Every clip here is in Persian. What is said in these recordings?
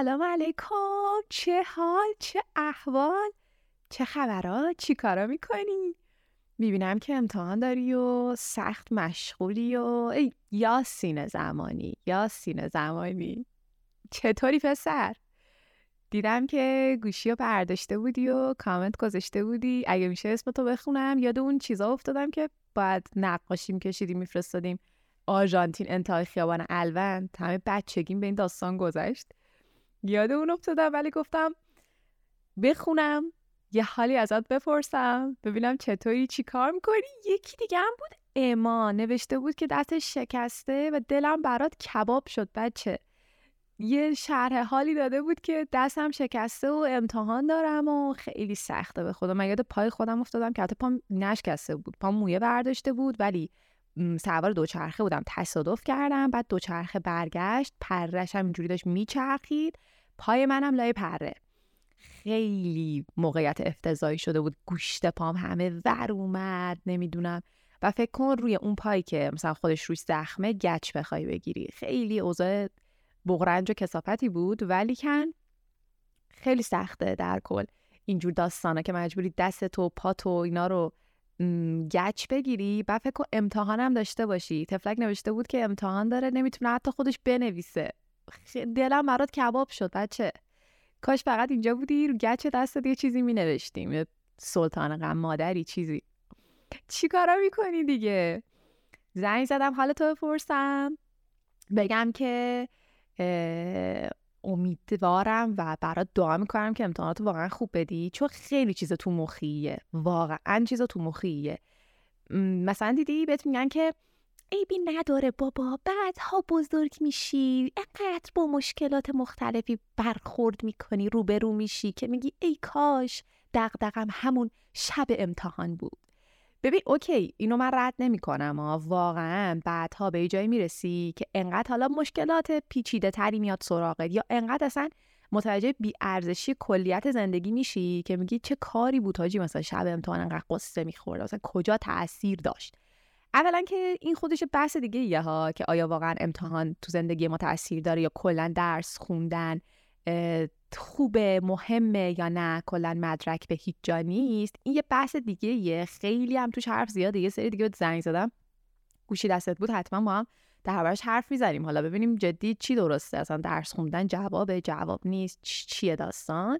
سلام علیکم. چه حال؟ چه احوال؟ چه خبرات چی کارا می‌کنی؟ می‌بینم که امتحان داری و سخت مشغولی و ای یا سینه زمانی یا سینه زمانی. چطوری پسر؟ دیدم که گوشی رو برداشته بودی و کامنت گذاشته بودی. اگه میشه اسم تو بخونم یاد اون چیزا افتادم که باید نقاشی میکشیدیم میفرستادیم. آرژانتین انتهای خیابان الون همه بچگیم به این داستان گذشت. یاد اون افتادم ولی گفتم بخونم یه حالی ازت بپرسم ببینم چطوری چی کار می‌کنی؟ یکی دیگه هم بود اما نوشته بود که دستش شکسته و دلم برات کباب شد بچه. یه شرح حالی داده بود که دستم شکسته و امتحان دارم و خیلی سخته به خدا. من یاد پای خودم افتادم که حتی پام نشکسته بود. پام مویه برداشته بود ولی سوار دوچرخه بودم تصادف کردم بعد دوچرخه برگشت پرش هم اینجوری داشت میچرخید پای منم لای پره. خیلی موقعیت افتضاحی شده بود گوشت پام همه ور اومد نمی‌دونم. و فکر کن روی اون پایی که مثلا خودش روی زخمه گچ بخوای بگیری. خیلی اوضاع بغرنج و کسافتی بود ولی کن خیلی سخته در کل. اینجور داستانه که مجبوری دست تو پا تو اینا رو گچ بگیری و فکر کن امتحانم داشته باشی. تفلک نوشته بود که امتحان داره نمی‌تونه حتی خودش بنویسه. دلم برات کباب شد بچه. کاش فقط اینجا بودی رو گچ دست یه چیزی می نوشتیم سلطان غم مادری چیزی. چی کارا می‌کنی دیگه؟ زنگ زدم حال تو بپرسم. بگم که امیدوارم و برات دعا می‌کنم که امتحانات واقعا خوب بدی چون خیلی چیز تو مخیه. واقعا چیز تو مخیه. مثلا دیدی بهت میگن که عیبی نداره بابا بعدها بزرگ میشی انقدر با مشکلات مختلفی برخورد می‌کنی روبرو میشی که میگی ای کاش دقدقم همون شب امتحان بود. ببین اوکی اینو من رد نمی کنم واقعا بعدها به جایی می‌رسی که انقدر حالا مشکلات پیچیده تری میاد سراغت یا انقدر اصلا متوجه بی ارزشی کلیت زندگی میشی که میگی چه کاری بود حاجی مثلا شب امتحان انقدر قصه می‌خورد مثلا کجا تاثیر داشت؟ اولا که این خودش بحث دیگه ها که آیا واقعا امتحان تو زندگی ما تاثیر داره یا کلا درس خوندن خوبه مهمه یا نه کلا مدرک به هیچ جا نیست. این یه بحث دیگه یه خیلی هم توش حرف زیاده. یه سری دیگه زنگ زدم. گوشی دستت بود حتما با هم دربارش حرف می‌زنیم. حالا ببینیم جدی چی درسته. اصلا درس خوندن جواب جواب نیست. چیه داستان؟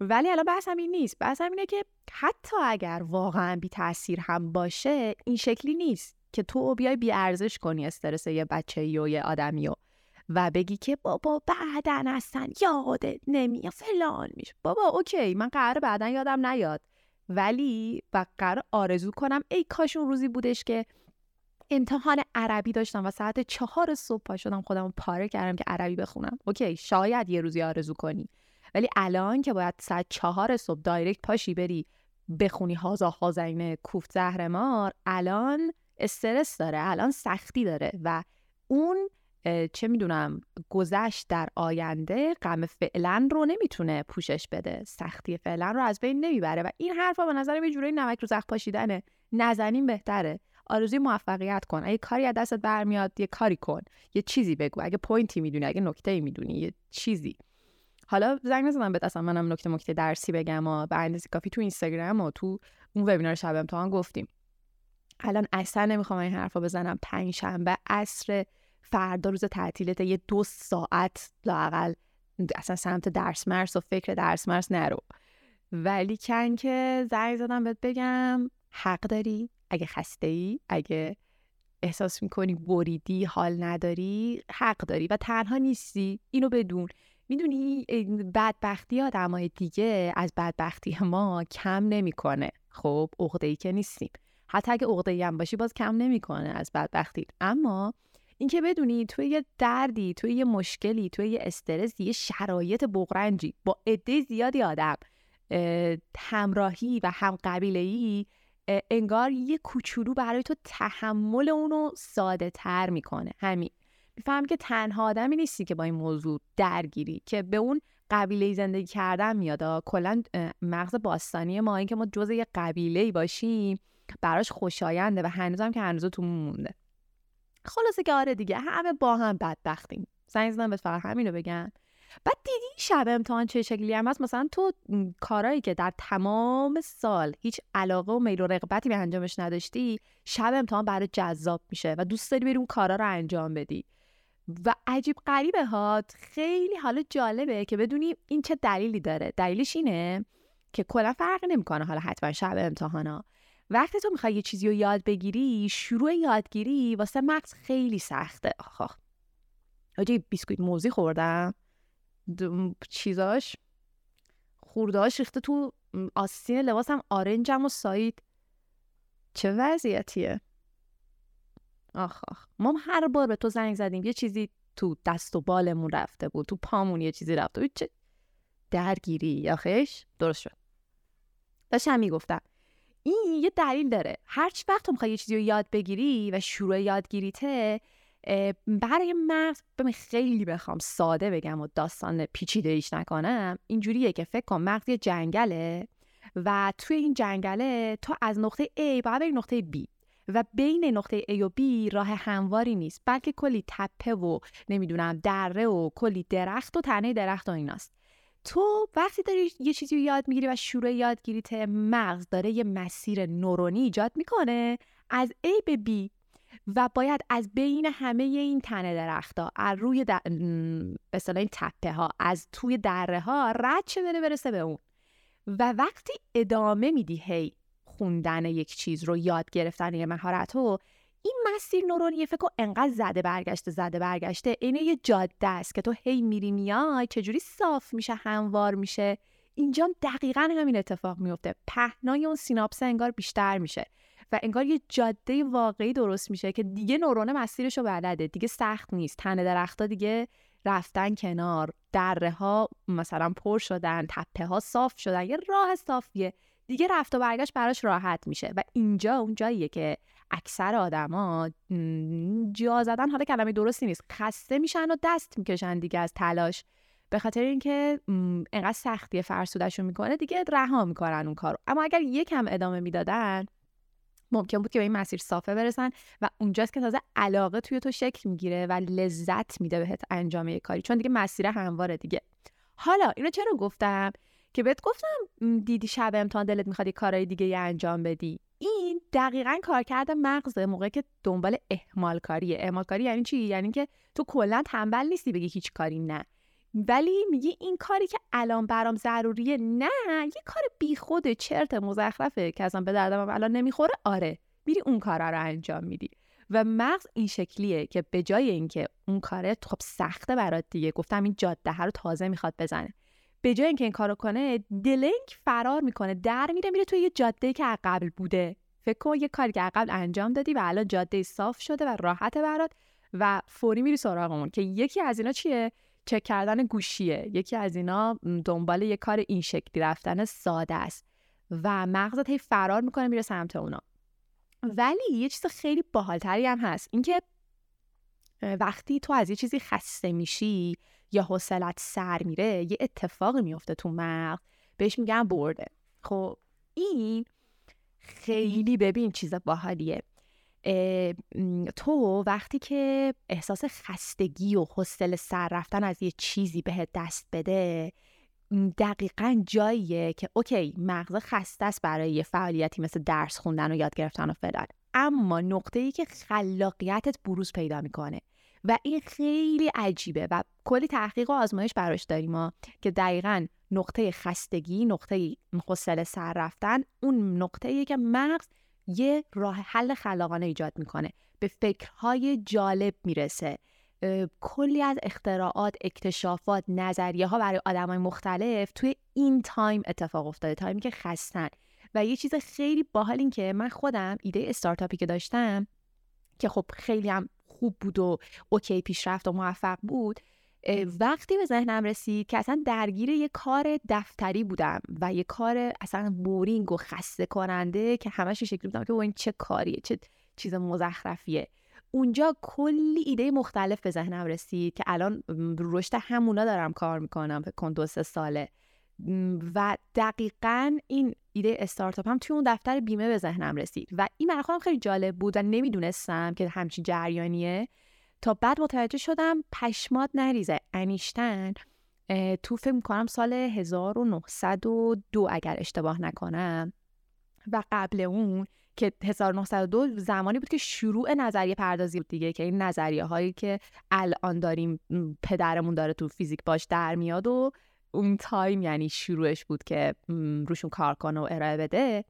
ولی الان بحثم این نیست. بحثم اینه که حتی اگر واقعا بی تاثیر هم باشه این شکلی نیست که تو بیای بی ارزش کنی استرس یه بچه یا یه آدمی و بگی که بابا بعدن هستن یادت نمیاد فلان میشه. بابا okay من قرار بعدا یادم نیاد. ولی و قرار آرزو کنم ای کاش اون روزی بودش که امتحان عربی داشتم و ساعت چهار صبح پا شدم خودم پاره کردم که عربی بخونم. okay شاید یه روزی آرزو کنی. ولی الان که باید ساعت چهار صبح دایرکت پاشی بری بخونی هازا هازین کوفت زهرمار الان استرس داره الان سختی داره و اون چه می‌دونم گذشت در آینده غم فعلا رو نمی‌تونه پوشش بده. سختی فعلا رو از بین نمی‌بره و این حرفا به نظر یه جورایی نمک رو زخ پاشیدنه. نزنین بهتره. آرزوی موفقیت کن. اگه کاری از دستت برمیاد یه کاری کن. یه چیزی بگو. اگه پوینتی می‌دونی اگه نکته می‌دونی یه چیزی. حالا زنگ نزدم بهت اصلا. منم نکته نکته درسی بگم و به اندازه کافی تو اینستاگرام و تو اون وبینار شب امتحان گفتیم. الان اصلا نمی‌خوام این حرفا بزنم. پنج شنبه عصر فردا روز تعطیلت یه دو ساعت لاقل اصلا سمت درس مرس و فکر درس مرس نرو. ولی کن که زنگ زدم بهت بگم حق داری؟ اگه خسته ای اگه احساس می‌کنی بریدی حال نداری حق داری و تنها نیستی. اینو بدون. می‌دونی بدبختی آدمای دیگه از بدبختی ما کم نمی‌کنه. خب عقده ای که نیستیم. حتی اگه عقده هم باشی باز کم نمی‌کنه از بدبختی. اما اینکه بدونی توی یه دردی توی یه مشکلی توی یه استرسی یه شرایط بغرنجی با عده زیادی آدم همراهی و هم قبیله ای انگار یه کوچولو برای تو تحمل اونو ساده تر می‌کنه. همین. میفهم که تنها آدمی نیستی که با این موضوع درگیری که به اون قبیله زندگی کردن میاد. کلا مغز باستانی ما این که ما جز یه قبیله باشیم براش خوشاینده و هنوزم که هنوز تو مونده. خلاصه که آره دیگه همه با هم بدبختیم. زنگ زدم به فقط همینو بگم. بعد دیدی شب امتحان چه شکلی هم هست؟ مثلا تو کارهایی که در تمام سال هیچ علاقه و میل و رغبتی به انجامش نداشتی شب امتحان برای جذاب میشه و دوست داری بری اون کارا رو انجام بدی. و عجیب غریبه ها خیلی حالا جالبه که بدونی این چه دلیلی داره. دلیلش اینه که کلا فرق نمی‌کنه حالا حتما شب امتحانا. وقتی تو می‌خوای یه چیزی رو یاد بگیری شروع یادگیری واسه مغز خیلی سخته. آخ آجی بیسکویت موزی خوردم. چیزاش؟ خوردهاش ریخته تو آستین لباسم آرنجم و سایید چه وضعیتیه؟ آخ آخ. ما هر بار به تو زنگ زدیم. یه چیزی تو دست و بالمون رفته بود. تو پامون یه چیزی رفته بود. چه درگیری؟ خیش درست شد. داشتم می‌گفتم. این یه دلیل داره. هر چی وقت تو می‌خوای یه چیزی رو یاد بگیری و شروع یادگیریته برای مغز ببین خیلی بخوام ساده بگم و داستان پیچیده ایش نکنم. اینجوریه که فکر کن مغز یه جنگله و توی این جنگله تو از نقطه A باید بری نقطه B و بین نقطه A و B راه همواری نیست بلکه کلی تپه و نمی‌دونم دره و کلی درخت و تنه درخت و ایناست. تو وقتی داری یه چیزی رو یاد می‌گیری و شروع یادگیریت مغز داره یه مسیر نورونی ایجاد می‌کنه از A به B و باید از بین همه این تنه درختها از روی در... به این تپه ها از توی دره ها رد چه بره برسه به اون. و وقتی ادامه میدی هی خوندن یک چیز رو یاد گرفتن یه مهارت رو این مسیر نورونی فکر انقدر زده برگشته زده برگشته. اینه یه جاده است که تو هی میری میای چجوری صاف میشه هموار میشه. اینجا دقیقا همین اتفاق میفته پهنای اون سیناپس انگار بیشتر میشه و انگار یه جاده واقعی درست میشه که دیگه نورون مسیرش رو بلده. دیگه سخت نیست. تنه درختها دیگه رفتن کنار. دره ها مثلا پر شدن تپه ها صاف شدن. یه راه صافیه. دیگه رفت و برگشت براش راحت میشه. و اینجا اون جاییه که اکثر آدما جا زدن حالا کلمه درستی نیست. خسته میشن و دست می‌کشن دیگه از تلاش. به خاطر اینکه انقدر سختی فرسودشون می‌کنه دیگه رها می‌کنن اون کارو. اما اگر یکم ادامه می‌دادن ممکن بود که به این مسیر صافه برسن و اونجاست که تازه علاقه توی تو شکل می‌گیره و لذت میده بهت انجام یک کاری. چون دیگه مسیر همواره دیگه. حالا اینو چرا گفتم؟ که بهت گفتم دیدی شب امتحان دلت می‌خواد یه کارهای دیگه انجام بدی. این دقیقا کارکرد مغزه موقعی که دنبال اهمال کاریه اهمال کاری یعنی چی؟ یعنی که تو کلا تنبل نیستی بگی هیچ کاری نه. ولی میگی این کاری که الان برام ضروریه نه یه کار بیخود چرت مزخرفه که اصلا به دردم الان نمی‌خوره. آره میری اون کارا رو انجام میدی. و مغز این شکلیه که به جای اینکه اون کاره خب سخته برات دیگه. گفتم این جاده رو تازه می‌خواد بزنه. به جای اینکه این کارو کنه دلنگ فرار می‌کنه در میره میره توی یه جاده که قبل بوده. فکر کن یه کاری که قبل انجام دادی و الان جاده صاف شده و راحت برات و فوری میری سراغمون که یکی از اینا چیه؟ چک کردن گوشیه. یکی از اینا دنبال یه کار این شکلی رفتن ساده است و مغزت هی فرار می‌کنه میره سمت اونا. ولی یه چیز خیلی باحالتری هم هست. اینکه وقتی تو از یه چیزی خسته میشی یا حوصلت سر میره یه اتفاقی میفته تو مغز بهش میگن برده. خب این خیلی ببین چیز باحالیه. تو وقتی که احساس خستگی و حوصله سر رفتن از یه چیزی بهت دست بده دقیقا جاییه که اوکی مغز خسته است برای یه فعالیتی مثل درس خوندن و یاد گرفتن و فلان. اما نقطه ای که خلاقیتت بروز پیدا می‌کنه. و این خیلی عجیبه و کلی تحقیق و آزمایش براش داریم ما که دقیقا نقطه خستگی نقطه حوصله سر رفتن اون نقطه که مغز یه راه حل خلاقانه ایجاد می‌کنه. به فکرهای جالب می‌رسه. کلی از اختراعات اکتشافات نظریه ها برای آدم های مختلف توی این time اتفاق افتاده time ی که خستن. و یه چیز خیلی باحال این که من خودم ایده استارتاپی که داشتم که خب خیلی هم خوب بود و okay پیشرفت و موفق بود وقتی به ذهنم رسید که اصلا درگیر یه کار دفتری بودم و یه کار اصلا boring و خسته کننده که همش شکلی بودم که این چه کاریه چه چیز مزخرفیه. اونجا کلی ایده مختلف به ذهنم رسید که الان رشد همونا دارم کار می‌کنم فکر کن دو سه ساله. و دقیقا این ایده استارتاپ هم توی اون دفتر بیمه به ذهنم رسید. و این برای خیلی جالب بود و نمی‌دونستم که همچین جریانیه. تا بعد متوجه شدم پشمات نریزه. انیشتن تو فکر می‌کنم سال 1902 اگر اشتباه نکنم. و قبل اون که 1902 زمانی بود که شروع نظریه پردازی بود دیگه که این نظریه هایی که الان داریم پدرمون داره تو فیزیک باش در میاد و اون time یعنی شروعش بود که روشون کار کنه و ارائه بده.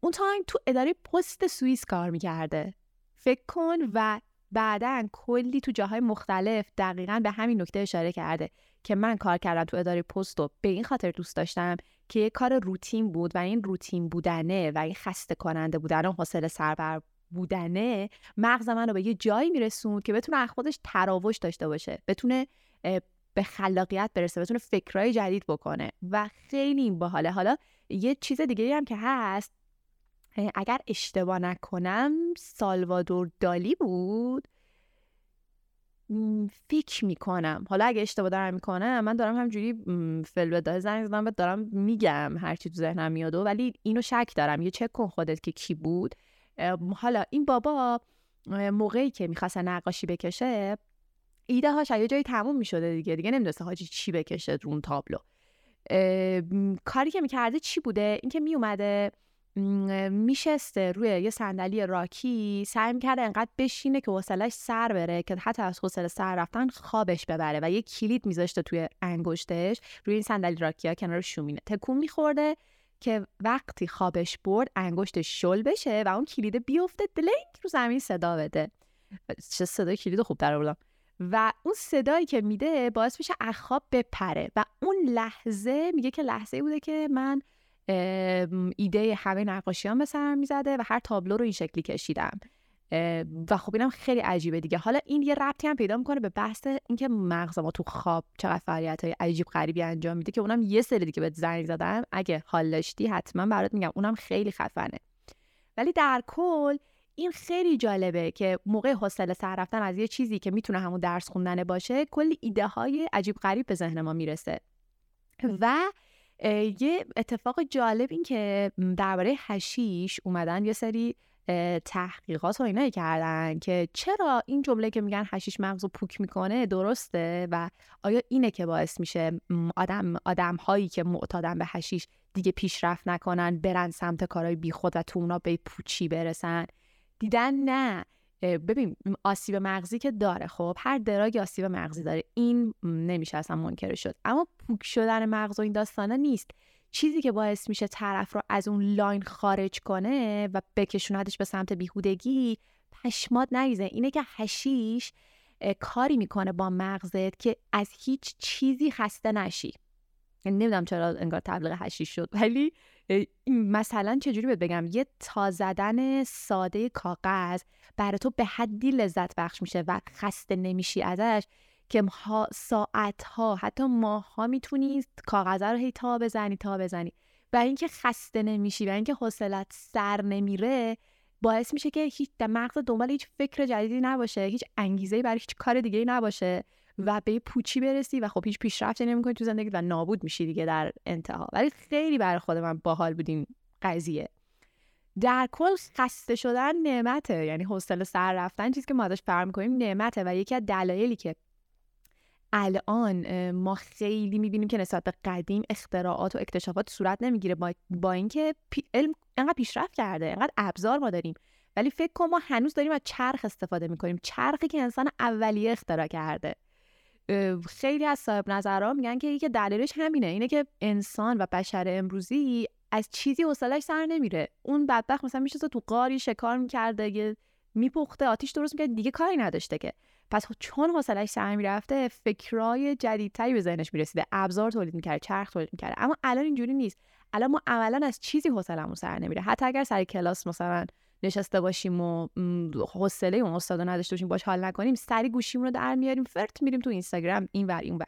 اون time تو اداره پست سوئیس کار می‌کرده. فکر کن و بعدا کلی تو جاهای مختلف دقیقا به همین نکته اشاره کرده که من کار کردم تو اداره پست و به این خاطر دوست داشتم که یه کار روتین بود و این روتین بودنه و این خسته کننده بودن و حوصله سربر بودنه مغز من رو به یه جایی میرسوند که بتونه از خودش تراوش داشته باشه بتونه به خلاقیت برسه بتونه فکرهای جدید بکنه و خیلی این باحاله. حالا یه چیز دیگه هم که هست اگر اشتباه نکنم سالوادور دالی بود. فکر می‌کنم. حالا اگه اشتباه دارم می‌کنم من دارم همجوری فلوده زنگ زدم دارم میگم هرچی تو ذهنم میاد. ولی اینو شک دارم. یه چک کن خودت که کی بود. حالا این بابا موقعی که می‌خواست نقاشی بکشه ایده هاش یه جایی تموم می‌شده دیگه دیگه نمی‌دونسته حاجی چی بکشه رو اون تابلو کاری که می‌کرده چی بوده؟ اینکه میومده میشسته روی یه صندلی راکی سعی می‌کرده انقدر بشینه که حوصلش سر بره که حتی از حوصله سر رفتن خوابش ببره و یه کلید میذاشته توی انگشتش روی این صندلی راکی ها کنار شومینه. تکون میخورده که وقتی خوابش برد انگشتش شل بشه و اون کلید بیفته دلنگ رو زمین صدا بده. چه صدای کلید خوب در بودم و اون صدایی که میده باعث میشه اخواب بپره و اون لحظه میگه که لحظه بوده که من ایده همه نقاشیان به سرم می‌زده و هر تابلو رو این شکلی کشیدم. و خب اینم خیلی عجیبه دیگه. حالا این یه ربطی هم پیدا می‌کنه به بحث اینکه مغز ما تو خواب چقدر فعالیت های عجیب غریبی انجام میده که اونم یه سری دیگه بهت زنگ زدم اگه حال داشتی حتما برات میگم. اونم خیلی خفنه. ولی در کل این خیلی جالبه که موقع حوصله سر رفتن از یه چیزی که می‌تونه همون درس خوندن باشه کلی ایده های عجیب غریب به ذهن ما می‌رسه. و یه اتفاق جالب این که درباره هشیش اومدن یه سری تحقیقات و اینایی کردن که چرا این جمله که میگن هشیش مغز رو پوک می‌کنه درسته و آیا اینه که باعث میشه آدم آدم هایی که معتادن به هشیش دیگه پیشرفت نکنن برن سمت کارهای بیخود و تو اونا به پوچی برسن؟ دیدن نه. ببین آسیب مغزی که داره خب؟ هر drug آسیب مغزی داره. این نمیشه اصلا منکر شد. اما پوک شدن مغز و این داستانا نیست. چیزی که باعث میشه طرف رو از اون line خارج کنه و بکشوندش به سمت بیهودگی پشمات نریزه. اینه که حشیش کاری می‌کنه با مغزت که از هیچ چیزی خسته نشی. نمی‌دونم چرا انگار تبلیغ هشیش شد ولی مثلا چجوری بهت بگم؟ یه تا زدن ساده کاغذ برای تو به حدی لذت بخش میشه و خسته نمیشی ازش که ساعت ها حتی ماه ها می‌تونی کاغذ رو هی تا بزنی تا بزنی. و اینکه خسته نمیشی و اینکه حوصلت سر نمیره باعث میشه که هیچ مغز دنبال هیچ فکر جدیدی نباشه هیچ انگیزه برای هیچ کار دیگه نباشه و به پوچی برسی و خب هیچ پیشرفتی نمی‌کنی تو زندگی و نابود میشی دیگه در انتها. ولی خیلی برای خود من باحال بود این قضیه. در کل خسته شدن نعمته یعنی حوصله سر رفتن چیزی که ما ازش فرق می‌کنیم نعمته و یکی از دلایلی که الان ما خیلی می‌بینیم که نسبت به قدیم اختراعات و اکتشافات صورت نمی‌گیره با, با اینکه علم انقدر پیشرفت کرده انقدر ابزار ما داریم. ولی فکر کن ما هنوز داریم از چرخ استفاده می‌کنیم چرخی که انسان اولیه اختراع کرده. خیلی از صاحب نظرها میگن که یکی دلیلش همینه اینه که انسان و بشر امروزی از چیزی حوصلش سر نمیره. اون بدبخت مثلا میشه تو قاری شکار می‌کرده میپخته آتیش درست می‌کرد دیگه کاری نداشته که. پس چون حوصلش سر می‌رفته فکرای جدیدتری به ذهنش می‌رسیده. ابزار تولید می‌کرده چرخ تولید می‌کرده اما الان اینجوری نیست. الان ما عملا از چیزی حوصلمون سر نمیره. حتی اگر سر کلاس مثلا نشسته باشیم و حوصله اون استاد نداشته باشیم باش حال نکنیم سری گوشیمون رو در میاریم فرت میریم تو اینستاگرام این ور این ور.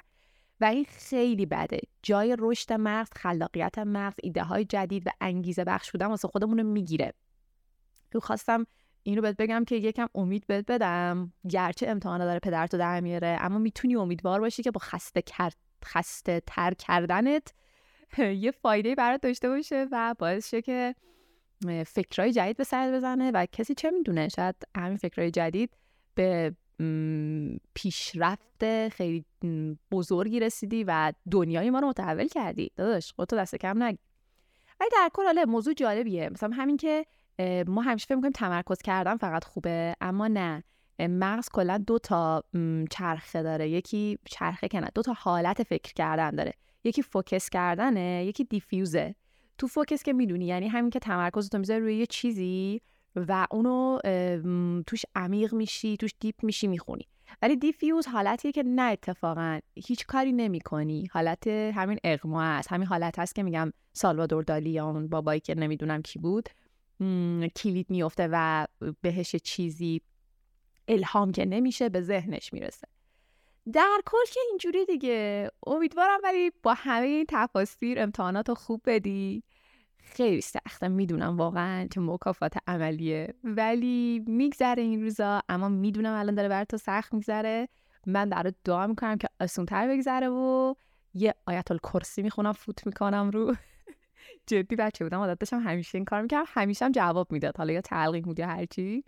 و این خیلی بده. جای رشد مغز خلاقیت مغز ایده های جدید و انگیزه بخش بودن واسه خودمون رو می‌گیره. تو خواستم این رو بهت بگم که یکم امید بهت بدم. گرچه امتحانا داره پدرتو در میاره اما می‌تونی امیدوار باشی که با خسته کرد خسته تر کردنت یه فایده برات داشته باشه و باعث شه که فکرهای جدید به سر بزنه و کسی چه می‌دونه شاید همین فکرهای جدید به پیشرفت خیلی بزرگی رسیدی و دنیای ما رو متحول کردی. داداش خودتو دست کم نگی ولی در کل حالا موضوع جالبیه. مثلا همین که ما همیشه فکر می‌کنیم تمرکز کردن فقط خوبه اما نه. مغز کلا دو تا چرخه داره. یکی چرخه کنه دو تا حالت فکر کردن داره. یکی فوکس کردنه یکی دیفیوزه. تو focus که می‌دونی یعنی همین که تمرکز تو می‌ذاری روی یه چیزی و اونو توش عمیق میشی توش deep میشی می‌خونی. ولی diffuse حالتیه که نه اتفاقا. هیچ کاری نمی کنی حالت همین اغما است همین حالت هست که میگم سالوادور دالی یا اون بابایی که نمی‌دونم کی بود. کلید میفته و بهش چیزی الهام که نمیشه به ذهنش می‌رسه. در کل که اینجوری دیگه. امیدوارم ولی با همه این تفاصیل امتحانات رو خوب بدی. خیلی سخته. می‌دونم واقعا که مکافات عملیه. ولی میگذره این روزا. اما می‌دونم الان داره برای تو سخت میگذره. من برای دعا می‌کنم که آسونتر بگذره و یه آیت الکرسی می‌خونم فوت می‌کنم رو. جدی بچه بودم عادت داشتم همیشه این کار می‌کردم همیشه هم جواب می‌داد حالا یا تلقیق بود یا هرچی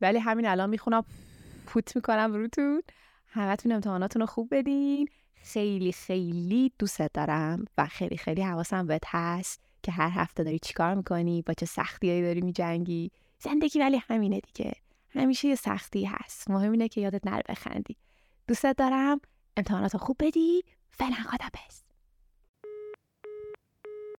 ولی همین الان می‌خونم فوت می‌کنم روتون همتون امتحاناتون رو خوب بدین. خیلی خیلی دوست دارم و خیلی خیلی حواسم بهت هست که هر هفته داری چیکار می‌کنی؟ با چه سختیایی داری میجنگی؟ زندگی ولی همینه دیگه. همیشه یه سختی هست. مهم اینه که یادت نره بخندی. دوست دارم. امتحانات خوب بدی. فعلا خدا